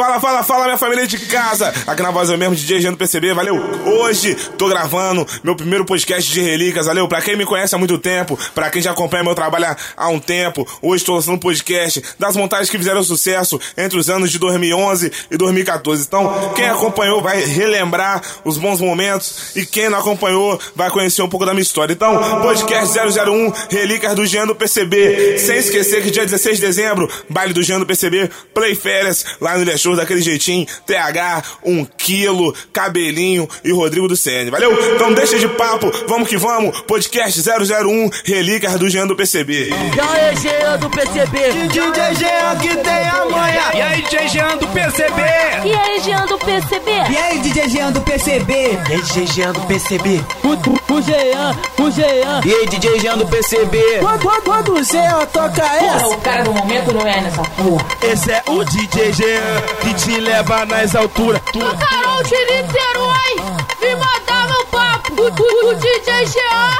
Fala, fala, fala, minha família de casa. Aqui na voz eu mesmo, DJ Gendo PCB, valeu? Hoje tô gravando meu primeiro podcast de relíquias, valeu? Pra quem me conhece há muito tempo, pra quem já acompanha meu trabalho há um tempo, hoje tô lançando um podcast das montagens que fizeram sucesso entre os anos de 2011 e 2014. Então, quem acompanhou vai relembrar os bons momentos e quem não acompanhou vai conhecer um pouco da minha história. Então, podcast 001, Relíquias do Gendo PCB. Sem esquecer que dia 16 de dezembro, baile do Gendo PCB, Play Férias, lá no Ilha Show daquele jeitinho, TH, 1 quilo, cabelinho e Rodrigo do CN. Valeu? Então deixa de papo, vamos que vamos. Podcast 001, Relíquias do Jean do PCB. E aí, Jean do PCB? DJ Jean que tem a manha. E aí, DJ Jean do PCB? E aí, Jean do PCB? E aí, DJ Jean do PCB? E aí, DJ Jean do PCB? O, o, o Jean, o Jean. E aí, DJ Jean do PCB? Quando, quando, quando o Jean toca essa? o cara do momento não é nessa porra. Esse é o DJ Jean que te leva nas alturas. O Carol de Niterói, me mandar meu papo. O, o, o DJ Jean,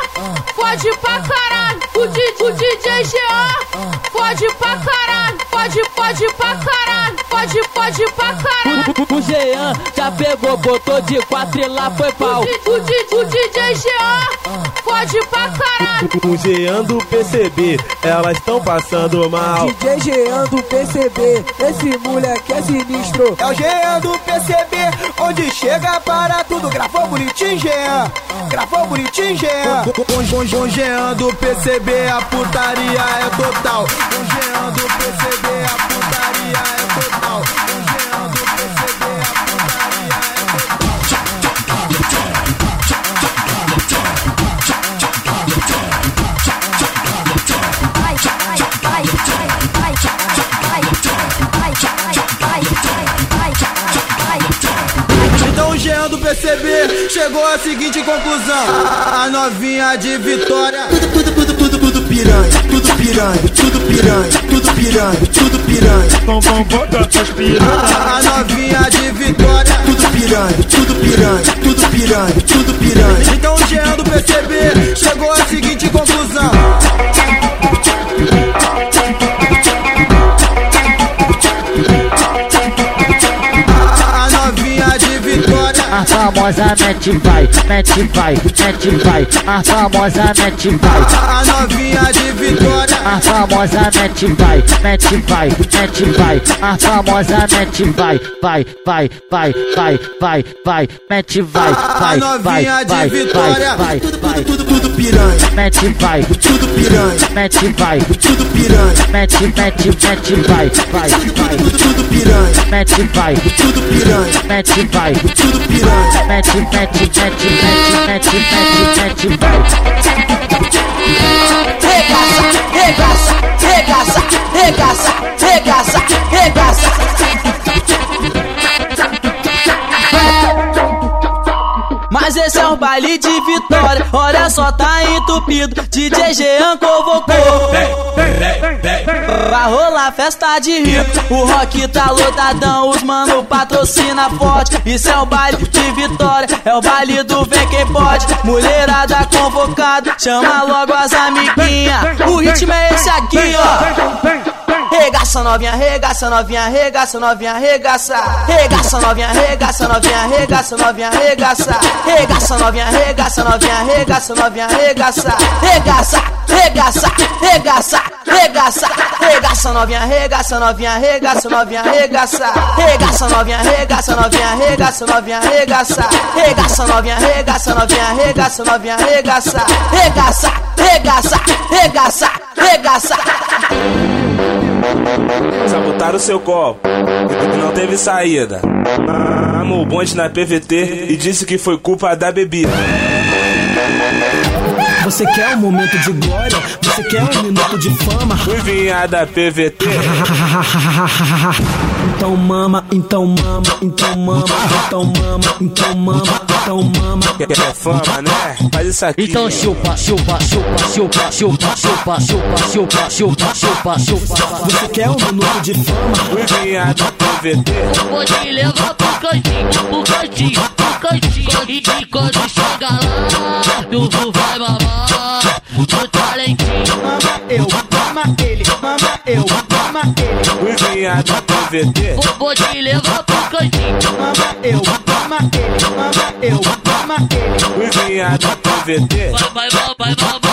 pode pra caralho. O, o DJ Jean, pode pra caralho. Pode, pode pra caralho. Pode, pode pra caralho. O, o, o Jean já pegou, botou de quatro e lá foi pau. O, o, o DJ Jean, pode pra caralho. O Jean do PCB, elas estão passando mal. DJ Jean do PCB, esse moleque é sinistro. É o Jean do PCB, onde chega para tudo. Gravou bonitinho, Jean. Gravou bonitinho, Jean. Com, Jean do PCB, a putaria é total. Com Jean do PCB, a putaria é total. PCB chegou à seguinte conclusão: a novinha de Vitória. Tudo, tudo, tudo, tudo, tudo piranha, tudo piranha, tudo piranha, tudo piranha, tudo piranha. Vão, vão, essas piranhas. A novinha de Vitória. Tudo piranha, tudo piranha, tudo piranha, tudo piranha. Então o Jean do PCB chegou à seguinte conclusão. A famosa mete vai, mete vai, mete vai. A famosa mete vai. A novinha de Vitória. A famosa mete vai, mete vai, mete vai. A famosa mete vai, vai, vai, vai, vai, vai, vai, mete vai, vai, vai, vai, vai, Tudo, vai, tudo, tudo, piranha. mete vai, Tudo piranha. mete vai, Tudo piranha. mete, mete, mete vai, vai, vai, tudo piranha. mete vai, Tudo piranha. mete vai, Tudo piranha pete, pete, pete, pete, pete, pete, pete, Regaça, regaça, regaça, regaça, regaça, regaça. Mas esse é um baile de vitória, olha só, tá entupido. DJ Jean convocou. Vai rolar festa de rio, o rock tá lotadão, os mano patrocina forte. Isso é o baile de vitória, é o baile do vem quem pode. Mulherada convocada, chama logo as amiguinhas. O ritmo é esse aqui, ó. Regaça novinha, regaça novinha, regaça novinha, regaça. Regaça novinha, regaça novinha, regaça novinha, regaça. Regaça novinha, regaça novinha, regaça novinha, regaça. Regaça, regaça, regaça, regaça. Regaça novinha, regaça novinha, regaça novinha, regaça. Regaça novinha, regaça novinha, regaça novinha, regaça. Regaça novinha, regaça novinha, regaça novinha, regaça. Regaça, regaça, regaça, regaça. Sabotaram o seu copo e não teve saída. Amou o bonde na PVT e disse que foi culpa da bebida. Você quer um momento de glória? Você quer um minuto de fama? Fui vinha da PVT. Então mama, então mama, então mama, então mama, então mama, então mama. Quer fama, né? Faz isso aqui. Então chupa, chupa, chupa, chupa, chupa, chupa, chupa, chupa, chupa, chupa, chupa. Você quer um minuto de fama? Vinha da PVT. Pode levar pro cantinho, pro cantinho, pro cantinho. E, e quando chega lá, tu, tu vai mamar o talentinho. Mama eu, mama ele, mama eu, mama ele. Cozinha do PVT. Vou, te levar pro cantinho. Mama eu, mama ele, mama eu, mama ele. Cozinha do PVT. Vai, vai, vai, vai, vai.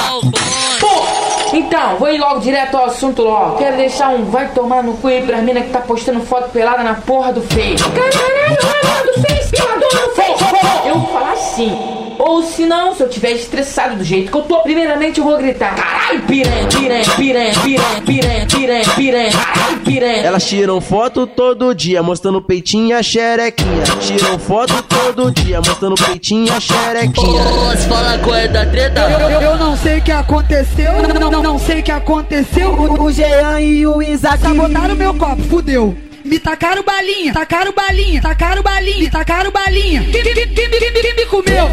Então, vou ir logo direto ao assunto logo. Quero deixar um vai tomar no cu aí pras mina que tá postando foto pelada na porra do Face. Caralho, olha do Face, peladona no Face. Eu vou falar assim. Ou se não, se eu tiver estressado do jeito que eu tô, primeiramente eu vou gritar: Caralho, piranha, piranha, piranha, piranha, piranha, piranha, piranha, caralho, piranha. Elas tiram foto todo dia, mostrando peitinho e a xerequinha. Tiram foto todo dia, mostrando peitinho e a xerequinha. Posso falar qual é da treta? Eu, eu- eu não sei o que aconteceu, não, não, não sei o que aconteceu. O, o Jean e o Isaac sabotaram meu copo, fudeu me tacaram balinha, tacaram balinha, tacaram balinha, me tacaram balinha. Quem, que, que, quem, que, me comeu?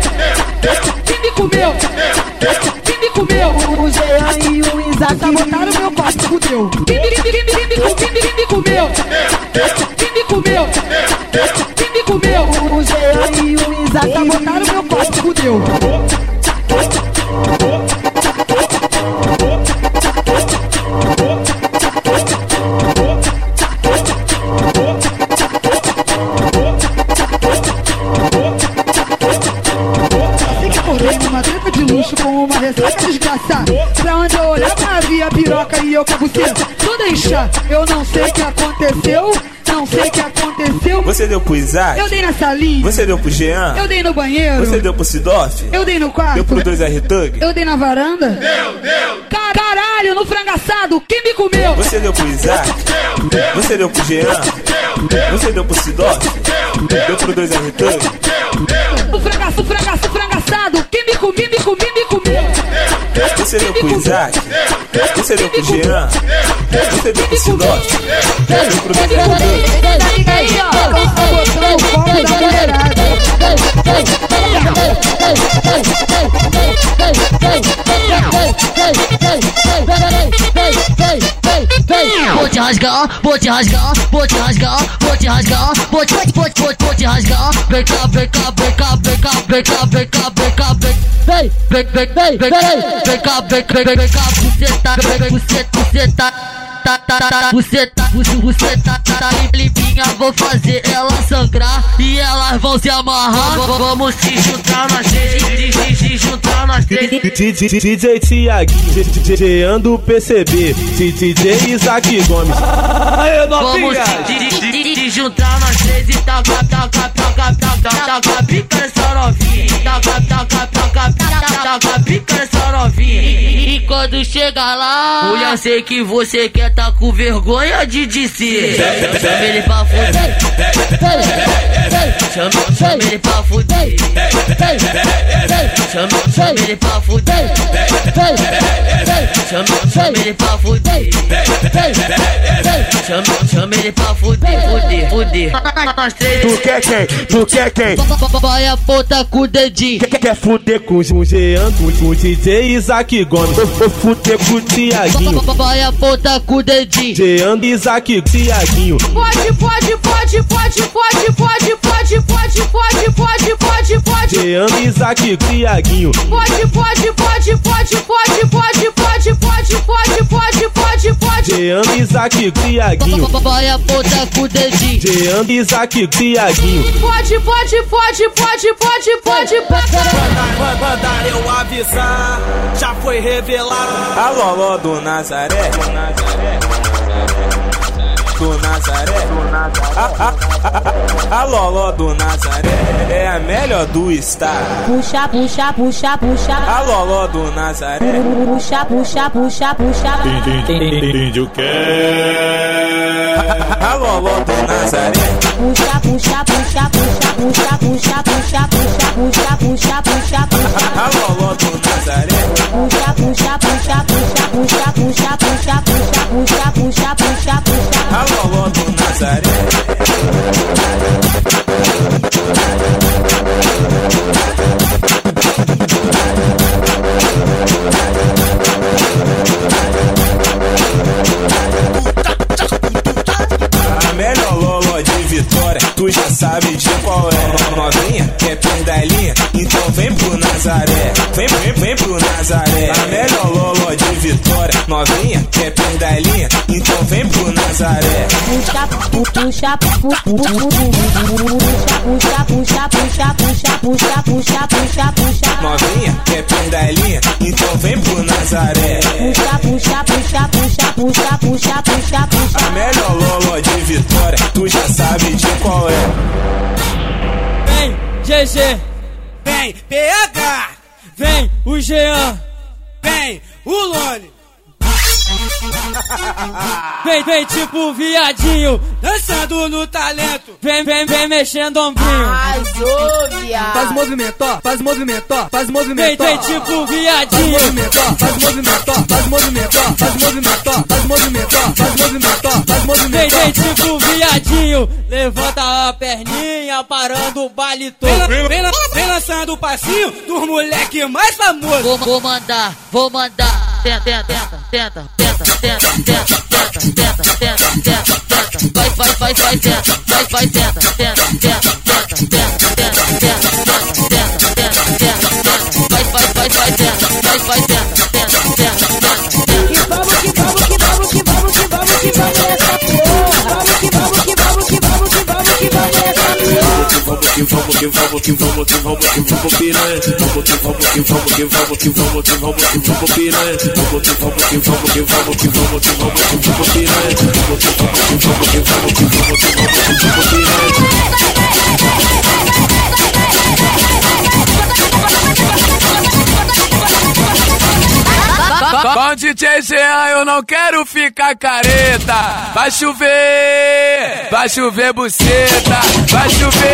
Quem me comeu? Quem me comeu? O Jean e o Isaac botaram meu quarto com teu. Que comeu? Quem me, quem me, que me, me comeu? Quem me comeu? Quem me comeu? O Jean e o Isaac botaram meu quarto com teu. Ressaca desgraçada. Pra onde eu olhava havia piroca e eu com a buceta toda inchada. Eu não sei o que aconteceu, não sei o que aconteceu. Você deu pro Isaac? Eu dei na salinha, Você deu pro Jean? eu dei no banheiro, Você deu pro Sidoff? eu dei no quarto, Deu pro 2R Tug? eu dei na varanda. Deu, deu. Caralho, no frango assado, quem me comeu? Você deu pro Isaac? Você deu pro Jean? Você deu pro Sidoff? Deu pro 2R Tug? O frangaço, o frangaço, o frango Você deu pro Isaac? Você deu pro Jean? Você deu pro Sidoff? Deu pro 2R Mulherada. Vou te rasgar, vou te rasgar, vou te rasgar, vou te rasgar, vou te, vou te, vou te, vou te rasgar. Vem cá, vem cá, vem cá, vem cá, vem cá, vem cá, vem cá, vem. Vem, vem, vem, vem, vem, vem cá, vem, vem, vem, vem cá, tá, vem, você, você tá. Tá, tá, tá, você tá, você, você tá, tá, tá limpinha, vou fazer ela sangrar e elas vão se amarrar. V- Vamos se juntar nós três, se, juntar nós três. DJ Tiaguinho, DJ do PCB, DJ Isaac Gomes. Vamos se, juntar nós três e taca, taca, taca, taca, taca, pica nessa novinha. Taca, taca, taca, taca, taca, pica novinha. E quando chegar lá, mulher, sei que você quer tá com vergonha de dizer. Chama ele pra fuder. Chama, chama ele pra fuder. Chama, chama ele pra fuder. Chama, chama ele pra fuder. Chama, chama ele pra fuder, fuder, fuder. Tu quer quem? Tu quer quem? Vai a ponta com o dedinho. Quer, quer fuder com o Jean, com com o DJ Isaac Gomes? Vou, fuder com o Tiaguinho. Vai a ponta com o dedinho. Jean, Isaac, Tiaguinho. Pode, pode, pode, pode, pode, pode, pode, pode, pode, pode, pode, pode. Jean, Isaac, Tiaguinho. Pode, pode, pode, pode, pode, pode, pode, pode, pode, pode, pode, pode. Jean, Isaac, Tiaguinho. Vai a ponta com o dedinho. Jean, Isaac, Tiaguinho. Pode, pode, pode, pode, pode, pode, pode. Mandar eu avisar, já foi revelado. A Loló do Nazaré. Do Nazaré. A, a, a, a Loló do Nazaré é a melhor do estado. Puxa, puxa, puxa, puxa. A Loló do Nazaré. Puxa, puxa, puxa, puxa. Entende o que? A Loló do Nazaré. Puxa, puxa, puxa, puxa, puxa, puxa, puxa, puxa, puxa, puxa, puxa, puxa. A Loló do Nazaré. Puxa, puxa, puxa, puxa, puxa, puxa, puxa, puxa, puxa, puxa, puxa, puxa. Loló do Nazaré. A melhor Loló de tu já sabe de qual é. Novinha, quer perder linha? Então vem pro Nazaré. Vem, vem, vem pro Nazaré. A melhor loló de Vitória. Novinha, quer perder linha? Então vem pro Nazaré. Puxa, puxa, puxa, puxa, puxa, puxa, puxa, puxa, puxa, puxa, puxa, puxa. Novinha, quer perder linha? Então vem pro Nazaré. Puxa, puxa, puxa, puxa, puxa, puxa, puxa, puxa. A melhor loló de Vitória, tu já sabe de qual é. Vem, GG, Vem, PH! vem, o Jean, Vem, o Lone! vem, vem tipo viadinho, Dançando no talento! vem, vem, vem mexendo ombrinho. Arrasou, viado. Faz movimento, ó, faz movimento, ó, faz Vem, movimento, ó. vem tipo Faz viadinho, movimento, ó, faz movimento, ó, faz movimento, ó, faz movimento, ó, faz movimento, ó, faz movimento, ó, faz vem, movimento, vem ó. tipo viadinho, levanta a perninha parando o baile Vem, todo. vem, lan- vem lançando o passinho dos moleque mais famosos. Vou, vou mandar, vou mandar. Tenta, tenta, tenta, tenta, tenta, tenta, tenta, tenta, tenta, tenta, tenta. Vai, vai, vai, vai, tenta, vai, vai, tenta, tenta, tenta, tenta, tenta, tenta, tenta, tenta, tenta, tenta, tenta. Vai, vai, vai, vai, tenta, vai, vai, tenta, que vamos, que vamos, que vamos, que vamos, que vamos piranha. Vamos que vamos, que vamos, que vamos, que vamos, que vamos, que vamos piranha. Vamos que vamos, que vamos, que vamos, que vamos, que vamos, que vamos piranha. Vamos que vamos, que vamos, que vamos, que vamos, que vamos, que vamos piranha. Com DJ Jean eu não quero ficar careta. Vai chover, vai chover buceta, vai chover,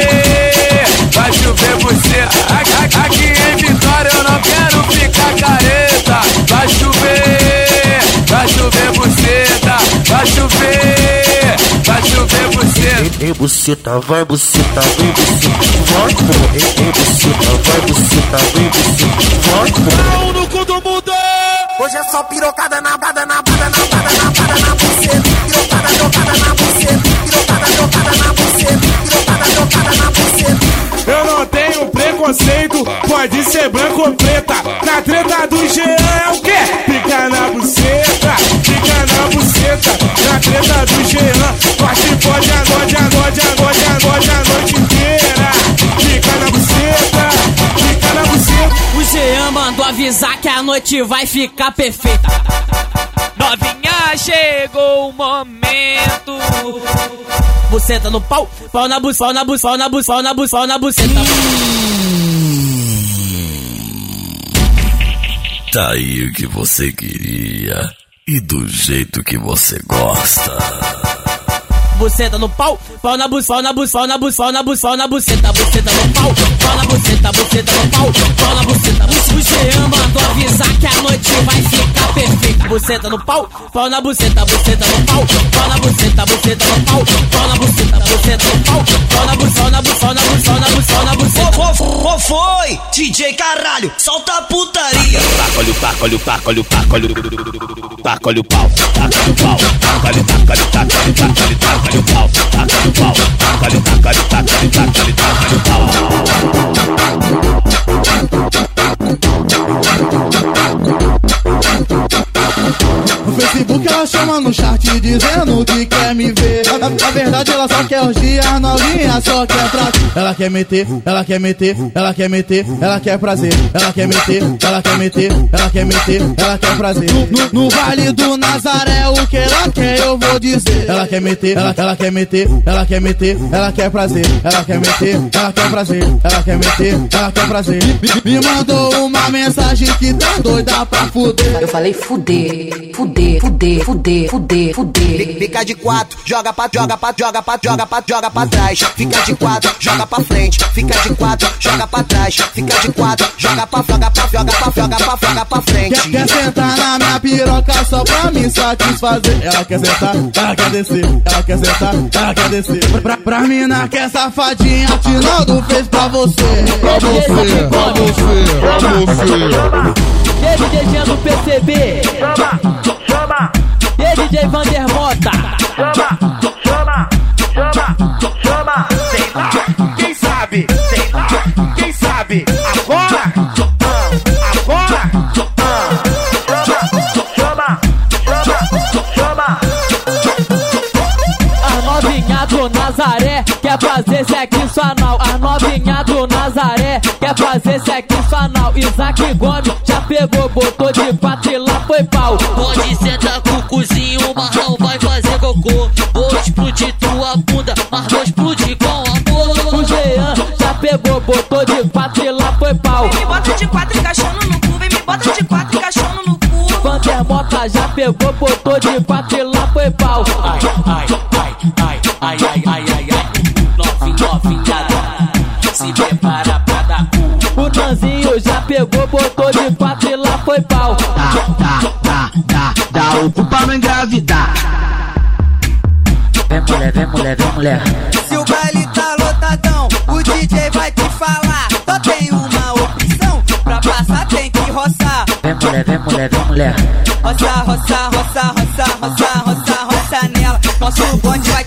buceta. Buceta, vai buceta, vem buceta, vai. Ei, ei, buceta, vai buceta, vem buceta, vai. Pau no cu do mundo! Hoje é só pirocada na bada, na bada, na bada, na bada, na buceta. Pirocada, jogada na buceta. Pirocada, jogada na buceta. Pirocada, jogada na buceta. Eu não tenho preconceito, pode ser branco ou preta. Na treta do Jean é o quê? Fica na buceta, fica na buceta. Na treta do Jean, avisar que a noite vai ficar perfeita. Novinha, chegou o momento. Buceta no pau, pau na bus, pau na bus, pau na bus, pau na bus, pau na buceta. Tá aí o que você queria e do jeito que você gosta. Buceta no pau, pau na bus, pau na bus, pau na bus, pau na bus, pau na buceta, buceta no pau, pau na buceta, buceta no pau, buceta no pau, pau na buceta, buceta no pau, pau na buceta, buceta no pau, pau na buceta, buceta no pau, pau na buceta, na buceta, na buceta, na buceta, na buceta. foi, DJ caralho, solta a putaria. Taca, olha o taco, olha o taco, olha o taco, olha o taco, olha o pau, taca o pau, taca o taco, taca o taco, taca o taco, taca o pau, taca o pau, taca o taco, taca o taco, taca o taco, no chat dizendo que quer me ver. Na, verdade ela só quer os dias, novinha só quer prazer. Ela quer meter, ela quer meter, ela quer meter, ela quer prazer. Ela quer meter, ela quer meter, ela quer meter, ela quer prazer. No, Vale do Nazaré o que ela quer eu vou dizer. Ela quer meter, ela, ela quer meter, ela quer meter, ela quer prazer. Ela quer meter, ela quer prazer. Ela quer meter, ela quer prazer. Me mandou uma mensagem que tá doida pra fuder. Eu falei fuder, fuder, fuder, fuder, fuder, fuder. Fica de quatro, joga pra, joga pra, joga pra, joga pra, joga pra trás. Fica de quatro, joga pra frente. Fica de quatro, joga pra trás. Fica de quatro, joga pra, joga pra, joga pra, joga pra, joga pra frente. Quer, sentar na minha piroca só pra me satisfazer? Ela quer sentar, ela quer descer. Ela quer sentar, ela quer descer. Pra, pra mina que é safadinha, Tinaldo fez pra você. Pra você, pra você, pra você. E aí, DJ DJ Vander Mota? Chama, chama, chama, chama. lá, quem sabe? Sei lá, quem sabe? Agora, agora, ah. chama, chama, chama. A novinha do Nazaré quer fazer sexo anal. A novinha do Nazaré quer fazer sexo anal. Isaac Gomes já pegou, botou de quatro e lá foi pau. Pode sentar com o cozinho, mas não vai fazer cocô. Vou explodir tua bunda, mas vou explodir com amor. O Jean já pegou, botou de quatro e lá foi pau. Me bota de quatro encaixando no cu, vem me bota de quatro encaixando no cu. Vander Mota já pegou, botou de quatro e lá foi pau. Ai, ai, ai, ai, ai, ai, ai, ai, ai. Novinha, novinhada, se prepara pra dar cu. O Nanzinho já pegou, botou de quatro e lá foi pau. Dá, dá, dá, dá, dá o cu pra não engravidar. Vem mulher, vem mulher, vem mulher. Se o baile tá lotadão, o DJ vai te falar. Só tem uma opção, pra passar tem que roçar. Vem mulher, vem mulher, vem mulher. Roça, roça, roça, roça, roça, roça, roça nela. Nosso bonde vai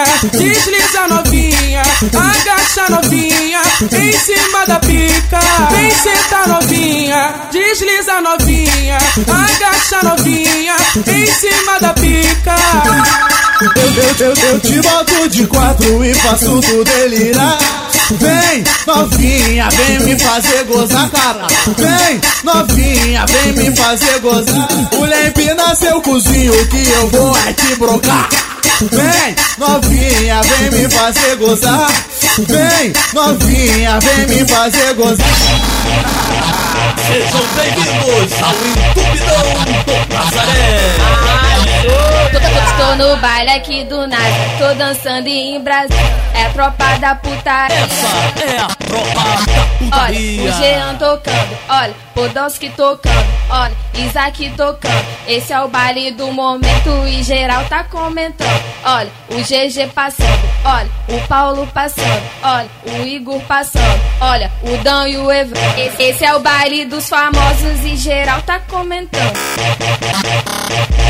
novinha, desliza novinha, agacha novinha em cima da pica. Vem sentar novinha, desliza novinha, agacha novinha em cima da pica. Eu, eu, eu, eu te boto de quatro e faço tu delirar. Vem, novinha, vem me fazer gozar, cara. Vem, novinha, vem me fazer gozar. Mulher empina seu cozinho que eu vou é te brocar. Vem, novinha, vem me fazer gozar. Vem, novinha, vem me fazer gozar. Sejam bem-vindos ao Entupidão do Nazaré. Tô, no baile aqui do nada, tô dançando em Brasília. É a tropa da putaria. Essa é a tropa da Olha, putaria. o Jean tocando, olha, Podolski tocando, olha, Isaac tocando. Esse é o baile do momento e geral tá comentando. Olha, o GG passando, olha, o Paulo passando, olha, o Igor passando, olha, o Dan e o Evandro. Esse, esse é o baile dos famosos e geral tá comentando.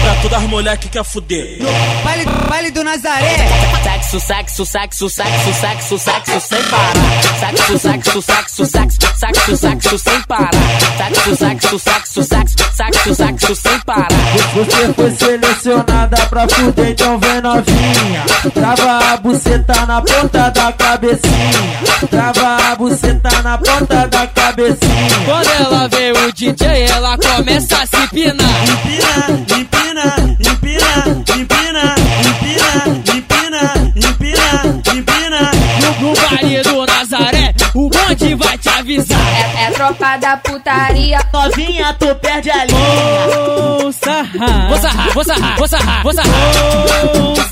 Pra todas as mulheres que quer fuder. Baile, baile do Nazaré. Sexo, sexo, sexo, sexo, sexo, sexo sem parar. Sexo, sexo, sexo, sexo, sexo, sexo sem parar. Sexo, sexo, sexo, sexo, sexo, sexo sem parar. Você foi selecionada pra fuder, então vem novinha. Trava a buceta na ponta da cabecinha. Trava a buceta na ponta da cabecinha. Quando ela vê o DJ, ela começa a se pinar. Empina, empina, empina, empina, empina, No, baile do Nazaré, o bonde vai te avisar. É, é tropa da putaria. Novinha, tu perde a linha. Vou sarrar, vou sarrar, vou sarrar, vou sarrar, vou sarrar. Vou sarrar,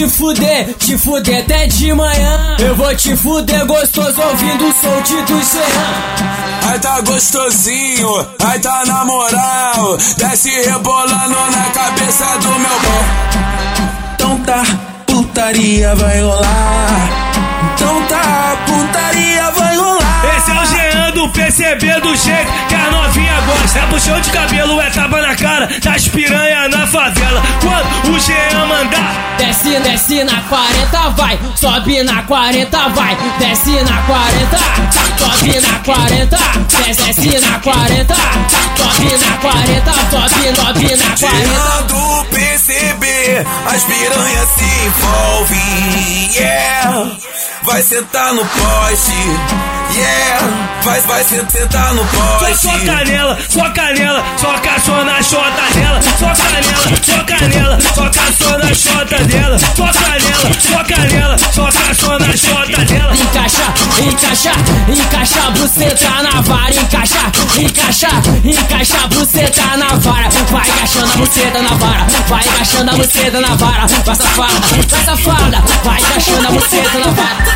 te fuder, te fuder até de manhã. Eu vou te fuder gostoso ouvindo o som de do Jean. Ai tá gostosinho, ai tá na moral. Desce rebolando na cabeça do meu pau. Então tá, putaria vai rolar. Então tá, o Jean do PCB do jeito que a novinha gosta. É puxão de cabelo, é tapa na cara das piranha na favela. Quando o Jean mandar, Desce, desce na 40, vai. Sobe na 40, vai. Desce na 40, sobe na 40. Desce, desce na 40, sobe na 40, sobe, sobe na 40. Jean do PCB, as piranhas se envolvem, yeah. Vai sentar no poste, yeah. Vai, vai sentar no só poste. sua canela, sua canela, só caçou na chota dela. Sua canela, sua canela, só caçou na chota dela. Sua canela, sua canela, só caçou na chota dela. Encaixa, encaixa, encaixa a buceta na vara, encaixa, encaixa, encaixa a buceta na vara. Vai encaixando a buceta na vara, vai encaixando a buceta na vara. Vai safada, vai safada, vai encaixando a buceta na vara.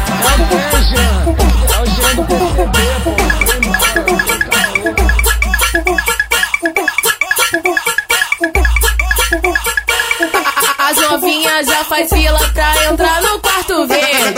As novinhas já faz fila pra entrar no quarto verde.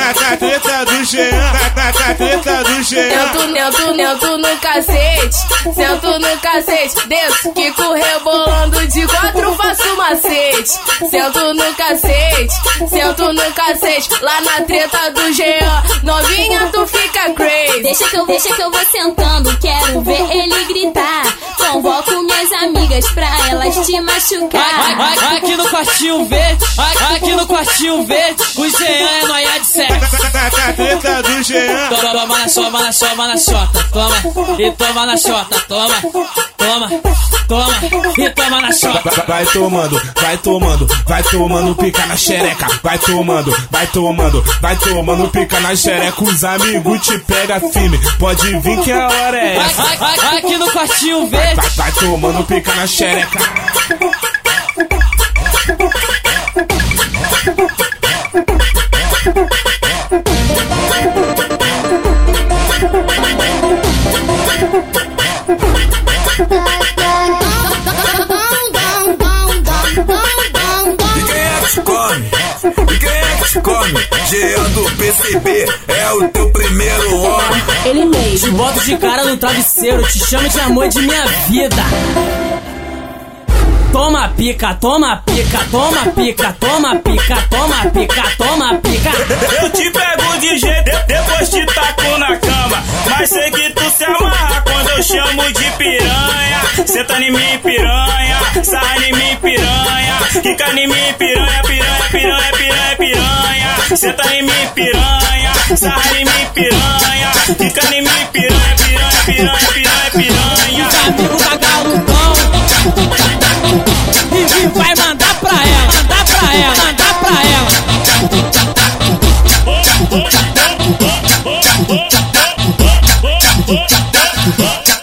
Jean, na cateta do Jean. Sento, nento, nento no cacete, sento no cacete, desço, quico rebolando de quatro, faço macete. Sento no cacete, sento no cacete, lá na treta do Jean, novinha tu fica crazy. Deixa que eu, deixa que eu vou sentando, quero ver ele gritar. Convoco amigas pra elas te machucar. Aqui no quartinho verde, aqui no quartinho verde, o Jean é noia de sexo. Na cateta do Jean. Toma na soma, na na chota, toma, e toma na chota, toma, toma, toma, e toma na chota. Vai, tomando, vai tomando, vai tomando pica na xereca. Vai tomando, vai tomando, vai tomando pica na xereca. Os amigos te pega firme. Pode vir que a hora é essa. Aqui no quartinho verde. Vai, vai tomando pica na xereca. E quem é que te come? Quem é que te come? Jean do PCB é o teu primeiro homem. Ele mesmo. Te boto de cara no travesseiro, te chamo de amor de minha vida. Toma pica, toma pica, toma pica, toma pica, toma pica, toma pica. Eu te pego de jeito, de- depois te taco na cama. Mas sei que tu se amarra quando eu chamo de piranha. Senta em mim, piranha. Sarra em mim, piranha. Quica em mim, piranha, piranha, piranha, piranha, piranha. Senta em mim, piranha. Sarra em mim, piranha. Quica em mim, piranha, piranha, piranha, piranha, piranha. E, vai mandar pra ela, mandar pra ela, mandar pra ela.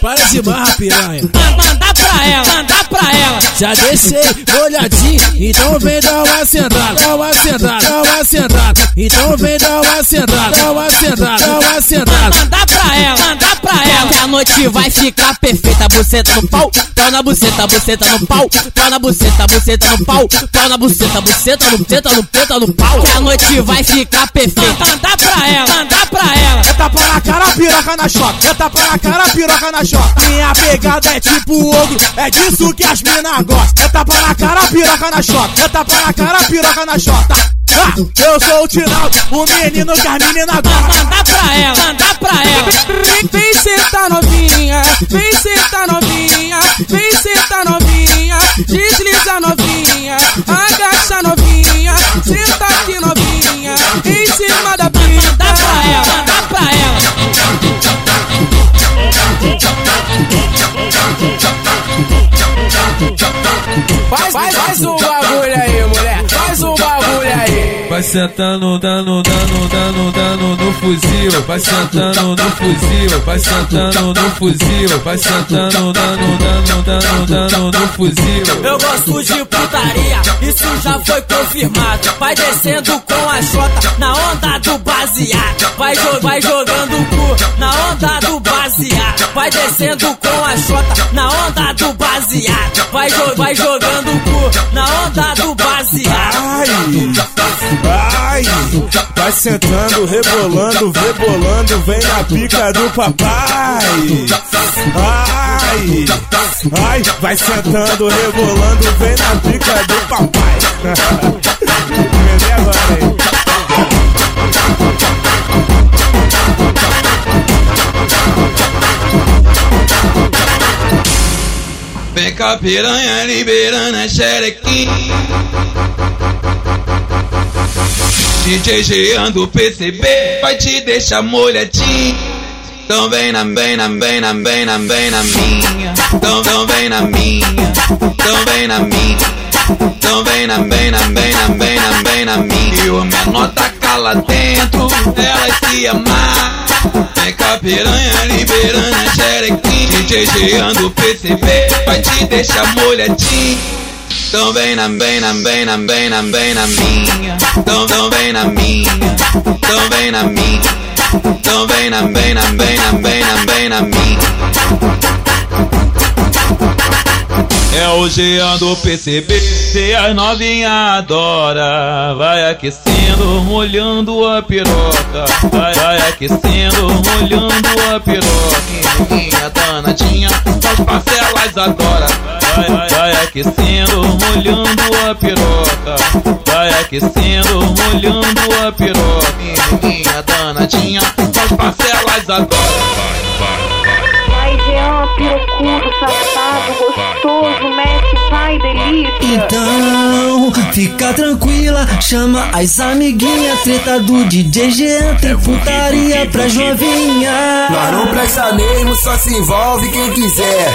Para de marra, piranha. Mandar pra ela, mandar pra ela. Já deixei molhadinho, então vem dar uma sentada, dá uma sentada, dá uma sentada. Então vem dar uma sentada, dá uma sentada, dá uma sentada. Mandar pra ela, mandar pra ela. Que a noite vai ficar perfeita. Buceta no pau, pau na buceta, buceta no pau, pau na buceta, buceta no pau, pau na buceta, buceta no buceta no buceta no pau. Que a noite vai ficar perfeita. Mandar pra ela, mandar pra ela. É tapa na cara, piroca na chota. É tapa na cara, piroca na chota. Minha pegada é tipo ogro, é disso que as mina gostam. É tapa na cara, piroca na chota. É tapa na cara, piroca na chota. Eu sou o Tinaldo, o menino que as meninas gostam. Mandar pra ela, mandar pra ela. Vem, sentar novinha, vem sentar novinha, vem sentar novinha, desliza novinha, agacha novinha, senta aqui novinha, em cima da pica. Mandar pra ela, mandar pra ela. Faz, faz, faz um bagulho aí, mulher. Faz um. Vai sentando, dando, dando, dando, dando no fuzil. Vai sentando no fuzil. Vai sentando no fuzil. Vai sentando, dando, dando, dando, dando no fuzil. Eu gosto de putaria, isso já foi confirmado. Vai descendo com a chota na onda do baseado. Vai, vai jogando o cu na onda do baseado. Vai descendo com a chota na onda do baseado. Vai, jo vai jogando cu na onda do baseado. Ai, vai sentando, rebolando, rebolando, vem na pica do papai. Ai, ai, vai sentando, rebolando, vem na pica do papai. Cá, piranha, liberando a. DJ PCB vai te deixar molhadinho. Então vem na, vem na, vem na, vem na, vem na minha. Então, então vem na minha. Então vem na minha. Então vem na, vem na, vem na, vem na, vem na minha. E o menor tá dentro, elas se amar. Vem cá piranha, liberando a xerequim DJ Geando PCB, vai te deixar molhadinho Então vem na, vem na, vem na, vem na, vem na minha Então, então vem na minha, então vem na minha Então vem na, vem na, vem na, vem na, vem na minha é o Jean do PCB, se as novinha adora Vai aquecendo, molhando a piroca. Vai, vai aquecendo, molhando a piroca. Minha danadinha, faz parcelas agora Vai, vai, vai aquecendo, molhando a piroca. Vai aquecendo, molhando a piroca. Minha danadinha, faz parcelas agora Vai, pirocudo, safado, gostoso, mete, vai, delícia. Então, fica tranquila, chama as amiguinhas, treta do DJ Jean, tem putaria pra jovinha. Nós não presta mesmo, só se envolve quem quiser.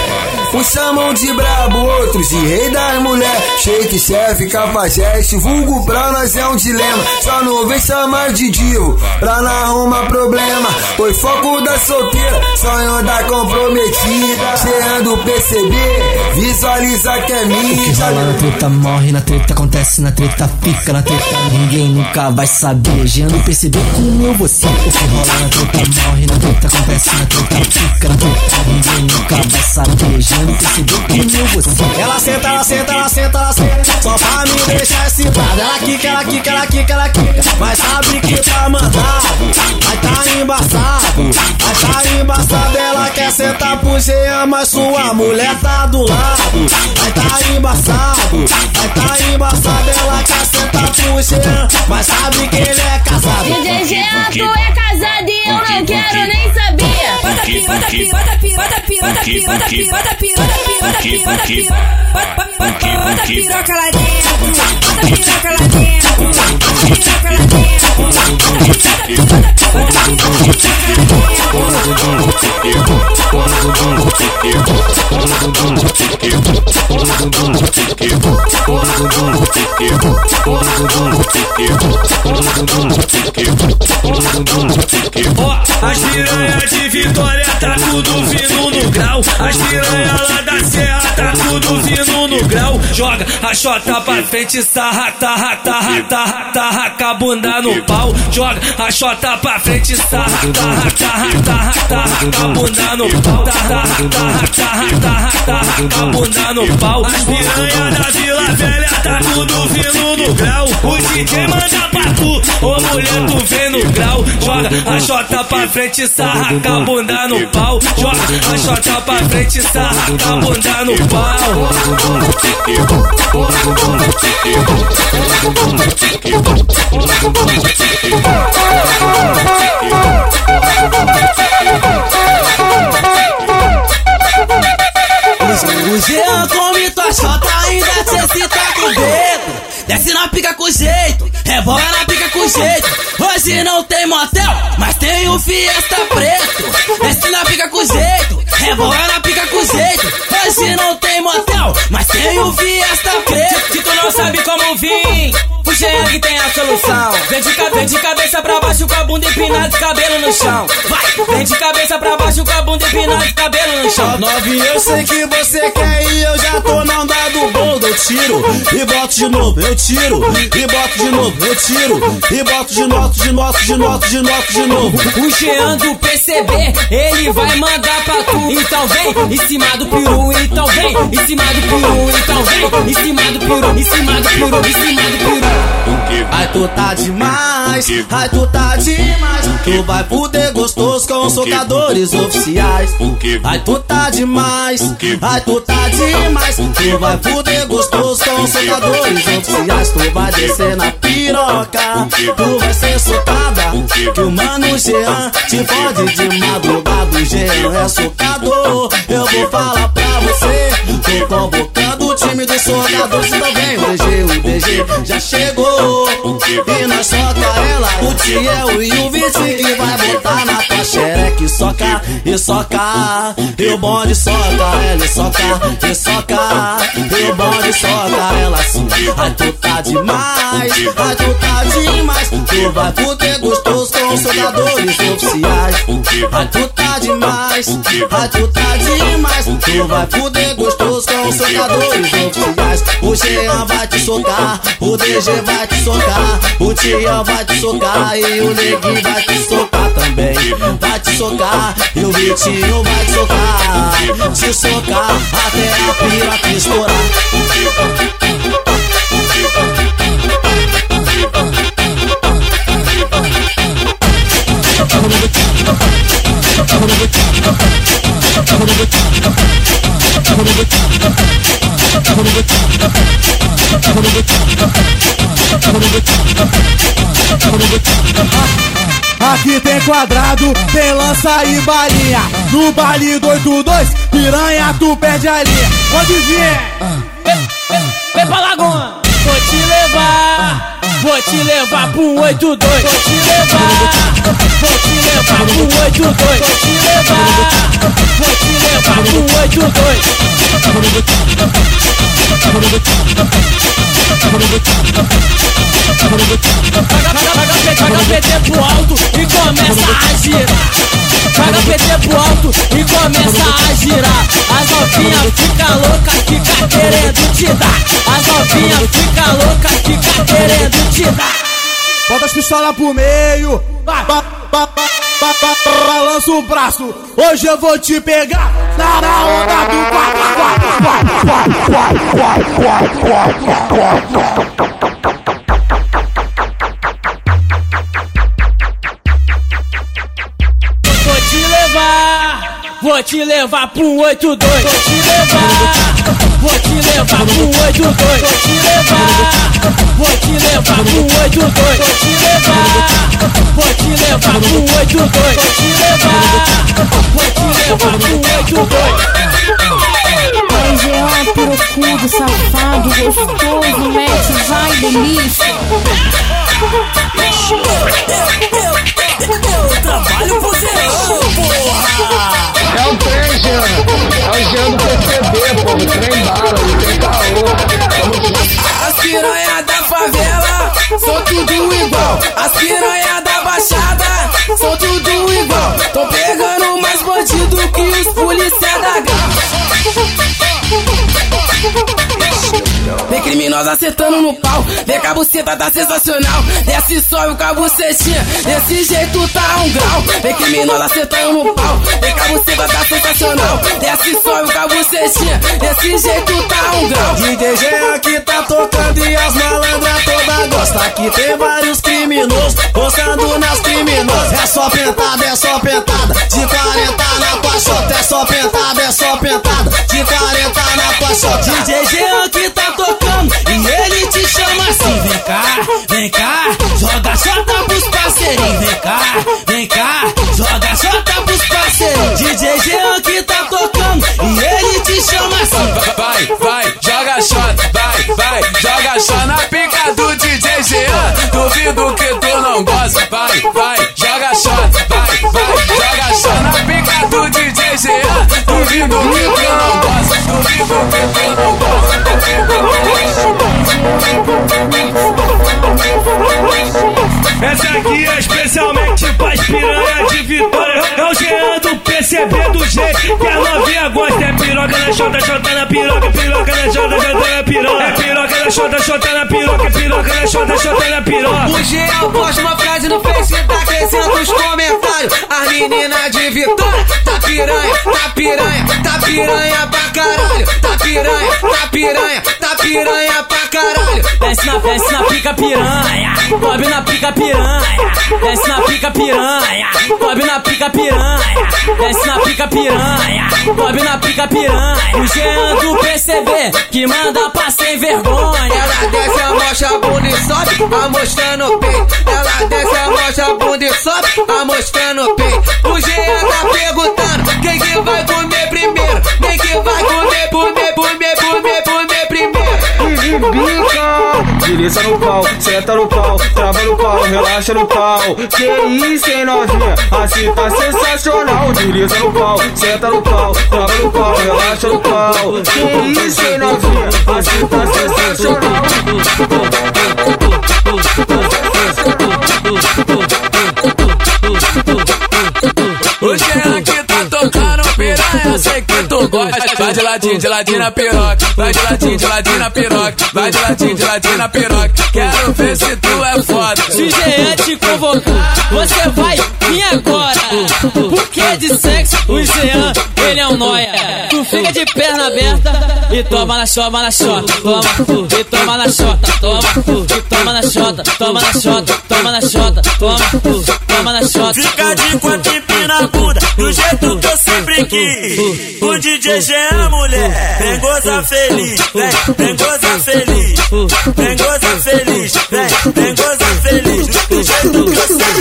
Uns chamam de brabo, outros de rei das mulher. Shake, chefe, cafajeste, vulgo pra nós é um dilema. Só não vem chamar de divo, pra não arrumar problema. Foi foco da solteira, sonho da comprometida. Cheando PCB, visualiza que é O que rola na treta morre na treta, acontece na treta, fica na treta. Ninguém nunca vai saber. Jean perceber como eu vou ser. O que rola na treta morre na treta, acontece na treta, fica na treta. Ninguém nunca vai saber. Jean perceber como eu vou ser. Ela senta, ela senta, ela senta, ela senta. Deixar excitada. Ela quica, ela quica, ela quica, ela quica. Mas sabe que tá mandado. Vai tá embaçado. Vai tá embaçado. Ela quer sentar pro Jean, mas sua mulher tá do lado. Vai tá embaçado. Vai tá embaçado. Ela quer sentar pro Jean, mas sabe que ele é casado. DJ Jean, tu é casado e eu não quero nem saber. Bota pi, bota pi, bota pi, bota pi, bota pi, bota pi, bota pi, bota pi, bota pi, bota pi, bota pi, bota piroca lá dentro, bota piroca lá dentro, bota piroca lá Ó, as piranha de Vitória tá tudo vindo no grau. As piranha lá da Serra tá tudo vindo no grau. Joga a chota pra frente, sarra, tarra, tarra, tarra, tarra, com a bunda no pau. Joga a chota pra frente, sarra, tarra, tarra, tarra, tarra, com a bunda no pau. Tarra, tarra, tarra, tarra, tarra, com a bunda no pau. As piranha da Vila Velha tá tudo vindo no grau. O DJ manda pra tu, ô mulher, tu vem no grau. Joga a chota pra frente, sarra, com a bunda no pau. Joga a chota pra frente, sarra, com a bunda no O Jean come tua chota ainda cê cita com o dedo. Desce na pica com jeito, rebola na pica com jeito. Hoje não tem motel, mas tem o Fiesta preto. Desce na pica com jeito, rebola na pica com jeito. Hoje não tem motel, mas tem o Fiesta preto. Se tu não sabe como vir, o Jean que tem a solução. Vem de, vem de cabeça pra baixo com a bunda empinada e cabelo no chão. Vai, vem de cabeça pra baixo com a bunda empinada e cabelo no chão. Novinha, eu sei que você quer e eu já tô na onda do bolo. Eu tiro e boto de novo, eu tiro e boto de novo, eu tiro e boto de novo, de novo, de novo, de novo, de novo. O Jean do PCB, ele vai mandar pra tu. Então vem em cima do peru, então vem em cima do peru, então vem em cima do peru, em cima do peru, em cima do peru. Ai, tu tá demais, ai, tu tá demais. Tu vai fuder gostoso com os socadores oficiais. Ai, tu tá demais, ai, tu tá demais. Tu vai fuder gostoso com os socadores oficiais. Tu vai descer na piroca, tu vai ser socada. Que o mano Jean te fode de madrugada. O Jean é socador. Eu vou falar pra você, tô convocando time dos socadores. Então vem o DG, o DG já chegou. E nós soca ela, o Tiel e o Vitinho que vai botar na tua xereca e soca, e soca. E o bonde soca ela e soca, e soca. E o bonde soca ela assim, Ai, tu tá demais, ai, tu tá demais. Tu vai fuder gostoso com os soldadores oficiais. Ai, tu tá demais, ai, tu tá demais. Tu vai fuder gostoso com os soldadores O Jean vai te socar, o DG vai te socar, o Tião vai te socar e o Neguinho vai te socar também. Vai te socar e o Vitinho vai te socar. Te socar até a piroca estourar. Quadrado, tem lança e balinha. No baile do 82, piranha, tu perde a linha. Pode vir. Vem pra Lagoa! Vou te levar, vou te levar pro 82. Vou te levar, vou te levar pro 82. Vou te levar, vou te levar pro 82. Joga PT pro alto e começa a girar. Joga PT pro alto e começa a girar. As novinhas fica louca, fica querendo te dar. As novinhas fica louca, fica querendo te dar. Bota as pistolas pro meio. Vai, balança o braço. Hoje eu vou te pegar na, na onda do 4 4 4 4 Vou te levar, vou te levar pro 82. Vou te levar, vou te levar pro 82. Vou te levar, vou te levar pro 82. Vou te levar, vou te levar pro 82. Vou te levar, vou te levar pro 82. Jean, pirocudo, safado, gostoso, mete, vai, delícia. Eu trabalho pro Jean, porra! É o trem, Jean. É o Jean do PCB, pô. O trem bala, não tem caô. As piranha da favela são tudo igual. As piranha da baixada são tudo igual. Tô pegando mais bandido que os polícia da garra. Vem criminosa acertando no pau, vem com a buceta tá sensacional. Desce só o cabucetinha, desse jeito tá um grau. Vem criminosa acertando no pau, vem com a buceta tá sensacional. Desce só o cabucetinha, desse jeito tá um grau. DDG aqui tá tocando e as malandras toda gosta. Aqui tem vários criminosos, gostando nas criminosas. É só pentada, é só pentada, de 40 na paixota. É só pentada, é só pentada, DJ Jean que tá tocando e ele te chama assim. Vem cá, vem cá, joga chota pros parceirinhos. Vem cá, vem cá, joga chota pros parceirinhos. DJ Jean que tá tocando e ele te chama assim. Vai, vai, joga shot, vai, vai, joga shot na pica do DJ Jean. Duvido que tu não gosta, vai, vai, que a novinha gosta. É piroca na chota, chota na piroca, piroca na chota, chota na piroca. É piroca na chota, chota na piroca, piroca na chota, chota na piroca. O Jean posta uma frase no Face tá crescendo os comentários. As meninas de Vitória, tá piranha, tá piranha, tá piranha pra caralho. Tá piranha, tá piranha, tá piranha pra caralho. Desce na, desce na pica piranha, sobe na pica piranha, desce na pica piranha, sobe na pica piranha, desce na pica piranha, sobe na pica piranha. O Jean do PCB que manda pra sem vergonha. Ela desce a mocha bunda e sobe, amostrando o peito. Ela desce a mocha bunda e sobe, amostrando o peito. O Jean tá perguntando quem que vai comer primeiro. Quem que vai comer, comer, comer, comer bica. Delícia no pau, senta no pau, trava no pau, relaxa no pau. Que isso, hein, novinha? Assim tá sensacional. Delícia no pau, senta no pau, trava no pau, relaxa no pau. Que isso, hein, novinha? Assim tá sensacional. Vai de ladinho, de ladinho na piroca. Vai de ladinho, de ladinho na piroca. Vai de ladinho, de ladinho na piroca. Quero ver se tu é foda. Se o Jean te convocar, você vai vir agora. Porque de sexo, o Jean, ele é um noia. Tu fica de perna aberta e toma na chota, na chota. Toma, e toma na chota, toma, e toma na chota, toma na chota, toma na chota, toma, toma na chota. Fica de quatro empina a bunda, do jeito que quis. O DJ Jean, mulher, vem gozar feliz, vem, vem gozar feliz, vem gozar feliz, vem, vem gozar feliz, do jeito que eu sempre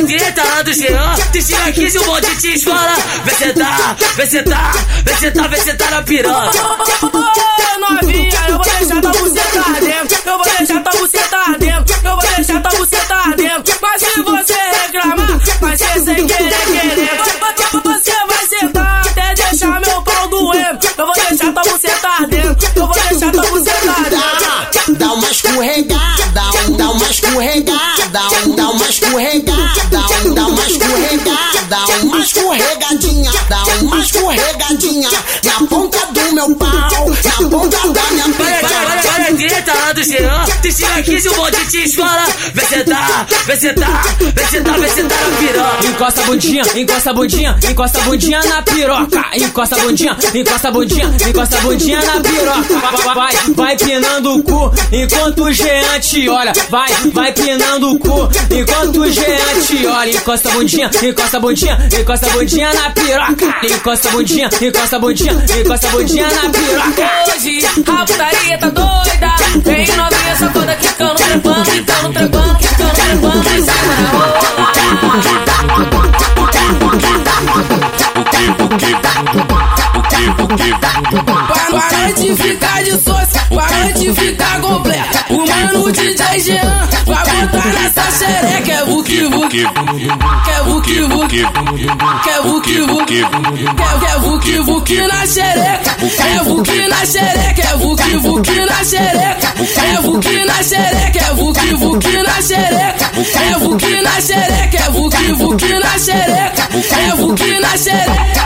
a direita lá do Jean, te tira aqui se o monte te escola. Vê sentar, vê sentar, vê sentar, vê sentar na piranha. Escorregada, dá uma escorregada, dá uma escorregada, dá uma escorregada, uma escorregadinha, dá uma escorregadinha na ponta do meu pau, na ponta da minha para a direita lá do Jean, te tira aqui se o monte te escola. Vê sentar, vê sentar, vê sentar, vê sentar na piranha. Encosta a bundinha, encosta a bundinha, encosta a bundinha na piroca. Encosta a bundinha, encosta a bundinha, encosta a bundinha na piroca. Vai, vai, vai pinando o cu enquanto o Jean te olha. Vai, vai pinando o cu enquanto o Jean te olha. Encosta a bundinha, encosta a bundinha, encosta a bundinha na piroca. Encosta a bundinha, encosta a bundinha, encosta a bundinha na piroca. Hoje a putaria tá doida. E sai na Para de ficar de sócio, para de ficar completa. O mano DJ Jean vai botar nessa xereca. É vuki vuki, quer vuki vuki, quer vuki vuki, quer vuki vuki na xereca. É vuki na xereca, é vuki vuki na xereca. É vuki na xereca, é vuki vuki na xereca. É vuki na xereca, é vuki vuki na xereca. É vuki na xereca.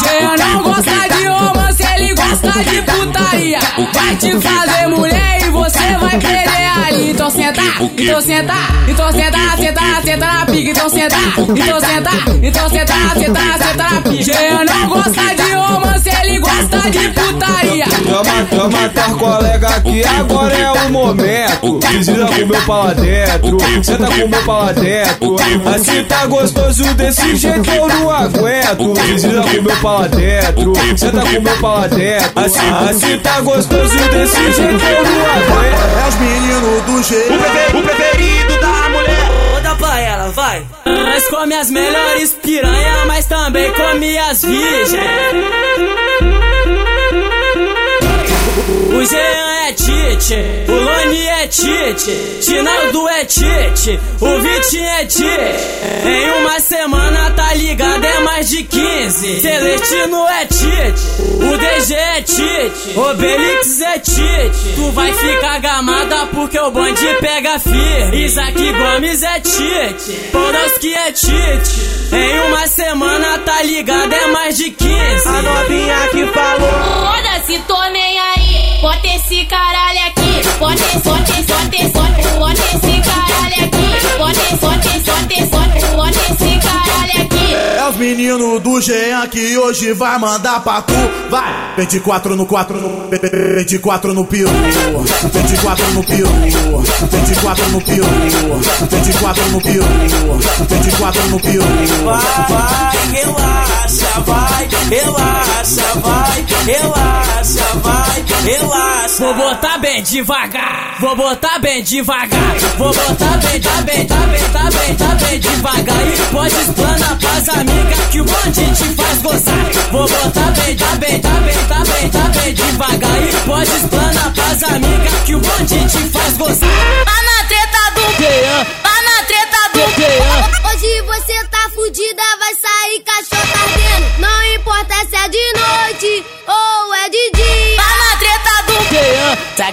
Jean não gosta de romance, ele gosta de putaria. Vai te fazer mulher e você vai perder ali. Então senta, então senta, então senta, senta, senta na pica. Então senta, então senta, então senta, senta, senta na pica. Jean não gosta de romance, ele gosta de putaria. Chama, chama tua colega que agora é o momento. Visita com meu pau lá dentro, senta com meu pau lá dentro. Assim tá gostoso desse jeito eu não aguento. Visita com meu pau lá dentro, senta com meu pau lá dentro. Assim, assim tá gostoso desse jeito eu não aguento. É os meninos do jeito. O preferido da mulher. Vou dar pra ela, vai. Nós come as melhores piranha, mas também come as virgens. O é Tite, o Loni é Tite, Tinaldo é Tite, o Vitinho é Tite. Em uma semana tá ligado, é mais de 15. Celestino é Tite, o DG é Tite, Obelix é Tite. Tu vai ficar gamada porque o bonde pega firme. Isaac Gomes é Tite, Podolski é Tite. Em uma semana tá ligado, é mais de 15. A novinha que falou. Foda-se, tô nem aí. Bota esse aqui. Bota bota bota esse, bota bota esse caralho aqui. Bota bota bota esse, bota bota esse caralho aqui. É os meninos do Jean que hoje vai mandar pra tu. Vai! 24 no 4 no. 24 no piru. 24 no piru. 24 no piru. 24 no piru. 24 no piru. Vai, vai, relaxa, vai, relaxa, vai, relaxa, vai, relaxa. Vou botar bem devagar, vou botar bem devagar, vou botar bem, tá bem, tá bem, tá bem, tá bem devagar. E pode explanar pras amigas que o bonde te faz gozar. Vou botar bem, tá bem, tá bem, tá bem, tá bem devagar. E pode explanar pras amigas que o bonde te faz gozar. Tá na treta do Jean, Tá na treta do Jean. Hoje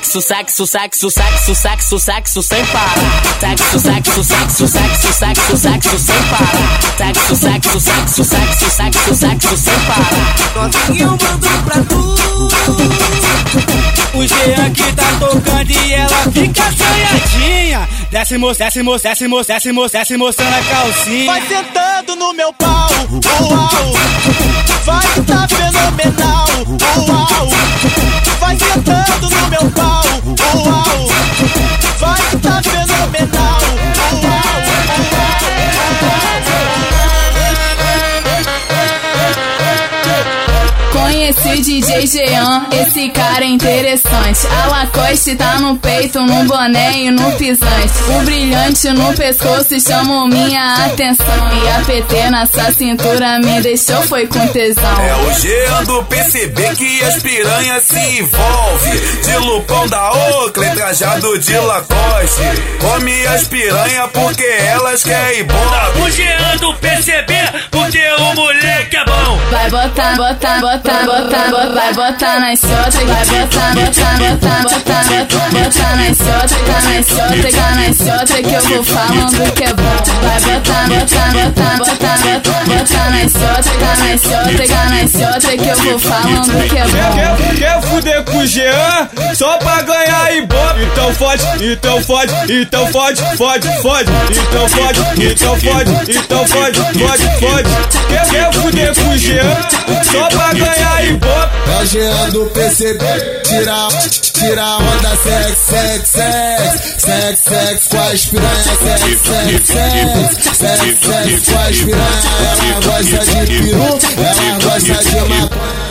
Sexo, Sexo, sexo, sexo, sexo, sexo, sem parar. Sexo, sexo, sexo, sexo, sexo, sexo sem parar. Sexo, sexo, sexo, sexo, sexo, sexo sem parar. Novinho mando pra tu. O Jean que tá tocando e ela fica assanhadinha. Desce, mo, desce, mo, desce, mo, desce, mo, desce mostrando a calcinha. Vai sentando no meu pau, uau. Vai tá fenomenal, uau. Vai sentando no meu pau, uau. Vai tá fenomenal, Conheci DJ Jean, esse cara é interessante. A Lacoste tá no peito, no boné e no pisante. O brilhante no pescoço chamou minha atenção. E a PT nessa cintura me deixou foi com tesão. É o Jean do PCB que as piranhas se envolve. De lupão da Oakley, trajado de Lacoste. Come as piranhas porque elas querem bom. O Jean do PCB, porque o moleque é bom. Vai botar, botar, botar, botar, botar, vai botar nas chotas, vai botar, botar, botar, botar, botar, botar nas chotas, tá nas chotas, tá nas chotas que eu vou falando que é bom. Vai botar, botar, botar, botar, botar, botar nas chotas, tá nas chotas, tá nas chotas que eu vou falando que é bom. Quer, quer fuder com o Jean só pra ganhar ibope? Então fode, então fode, então fode, fode, fode. Então fode, então fode, então fode, fode, fode. Quer, quer fuder com o Jean só pra ganhar ibope? É o Jean do PCB, tira, tira a onda sex, sex, sex, sex, sex com as piranhas, sex, sex, sex, sex, sex com as piranhas. Ela gosta de peru, ela gosta de maconha.